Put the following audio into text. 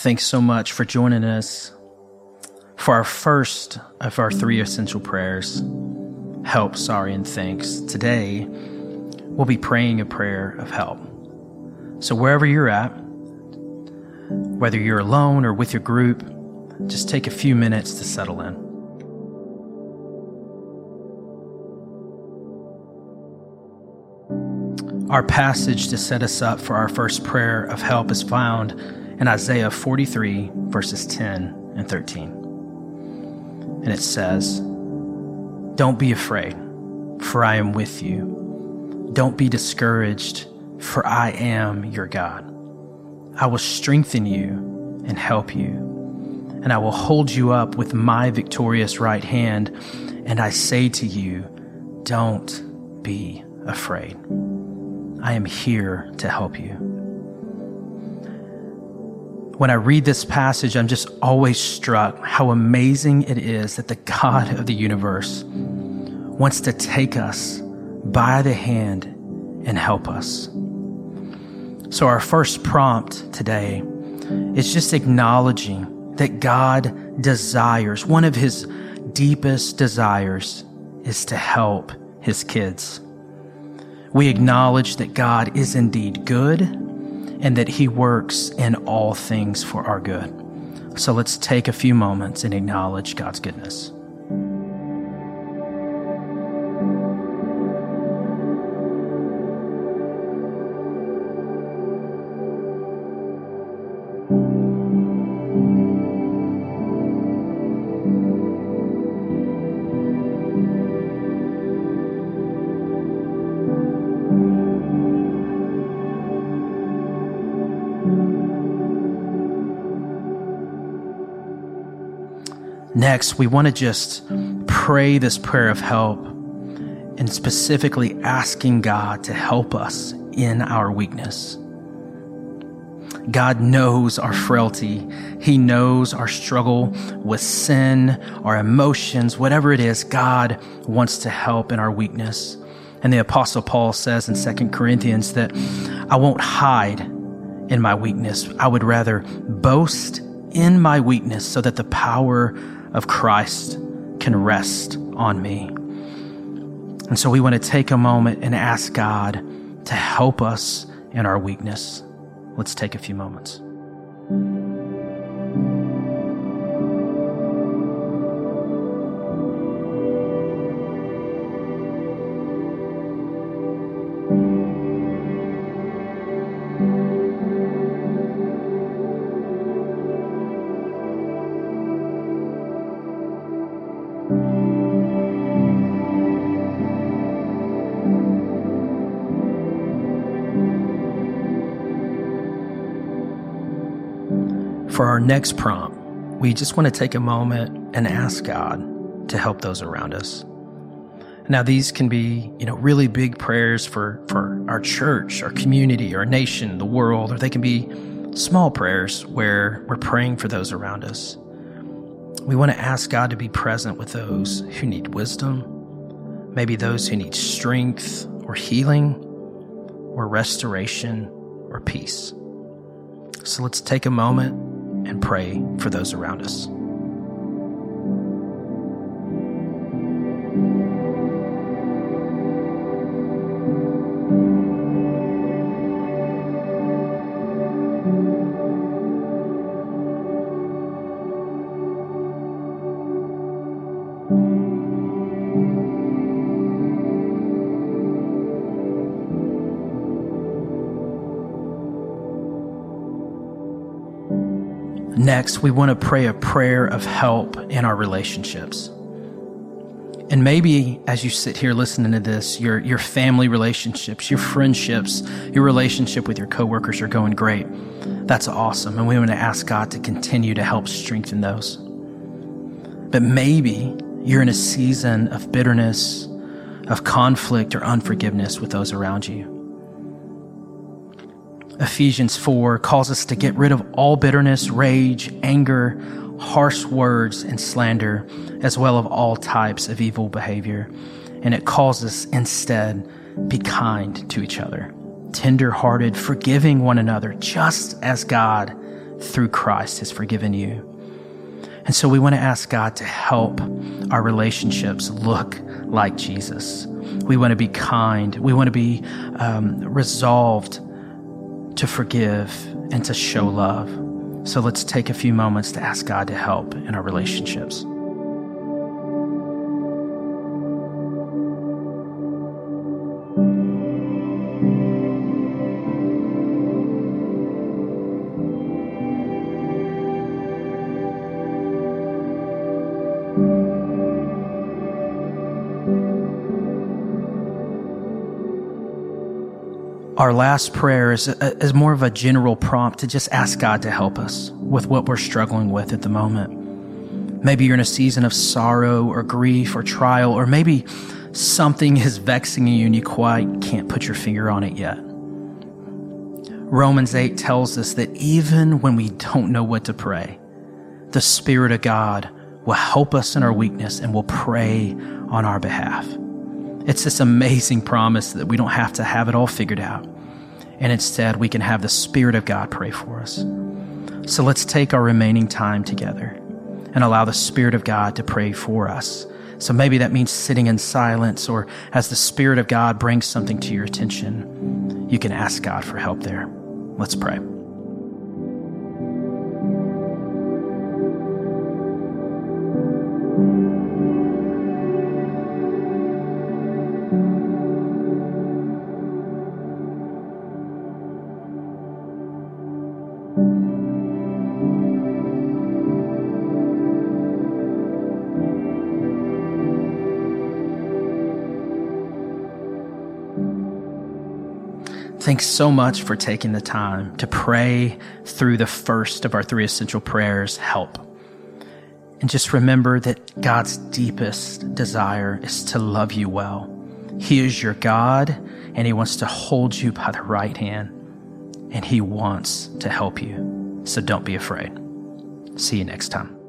Thanks so much for joining us for our first of our three essential prayers help, sorry, and thanks. Today, we'll be praying a prayer of help. So, wherever you're at, whether you're alone or with your group, just take a few minutes to settle in. Our passage to set us up for our first prayer of help is found in Isaiah 43, verses 10 and 13. And it says, Don't be afraid, for I am with you. Don't be discouraged, for I am your God. I will strengthen you and help you, and I will hold you up with my victorious right hand. And I say to you, Don't be afraid. I am here to help you. When I read this passage, I'm just always struck how amazing it is that the God of the universe wants to take us by the hand and help us. So, our first prompt today is just acknowledging that God desires, one of his deepest desires is to help his kids. We acknowledge that God is indeed good and that He works in all things for our good. So let's take a few moments and acknowledge God's goodness. Next, we want to just pray this prayer of help and specifically asking God to help us in our weakness. God knows our frailty. He knows our struggle with sin, our emotions, whatever it is, God wants to help in our weakness. And the apostle Paul says in 2 Corinthians that I won't hide in my weakness. I would rather boast in my weakness so that the power of Christ can rest on me. And so we want to take a moment and ask God to help us in our weakness. Let's take a few moments. For our next prompt, we just want to take a moment and ask God to help those around us. Now, these can be, you know, really big prayers for, for our church, our community, our nation, the world, or they can be small prayers where we're praying for those around us. We want to ask God to be present with those who need wisdom, maybe those who need strength or healing or restoration or peace. So let's take a moment and pray for those around us. Next, we want to pray a prayer of help in our relationships. And maybe as you sit here listening to this, your, your family relationships, your friendships, your relationship with your coworkers are going great. That's awesome. And we want to ask God to continue to help strengthen those. But maybe you're in a season of bitterness, of conflict, or unforgiveness with those around you. Ephesians 4 calls us to get rid of all bitterness, rage, anger, harsh words, and slander, as well as all types of evil behavior. And it calls us instead to be kind to each other, tender hearted, forgiving one another, just as God through Christ has forgiven you. And so we want to ask God to help our relationships look like Jesus. We want to be kind. We want to be um, resolved to forgive and to show love. So let's take a few moments to ask God to help in our relationships. Our last prayer is, uh, is more of a general prompt to just ask God to help us with what we're struggling with at the moment. Maybe you're in a season of sorrow or grief or trial, or maybe something is vexing you and you quite can't put your finger on it yet. Romans 8 tells us that even when we don't know what to pray, the Spirit of God will help us in our weakness and will pray on our behalf. It's this amazing promise that we don't have to have it all figured out. And instead, we can have the Spirit of God pray for us. So let's take our remaining time together and allow the Spirit of God to pray for us. So maybe that means sitting in silence, or as the Spirit of God brings something to your attention, you can ask God for help there. Let's pray. Thanks so much for taking the time to pray through the first of our three essential prayers, help. And just remember that God's deepest desire is to love you well. He is your God and He wants to hold you by the right hand and He wants to help you. So don't be afraid. See you next time.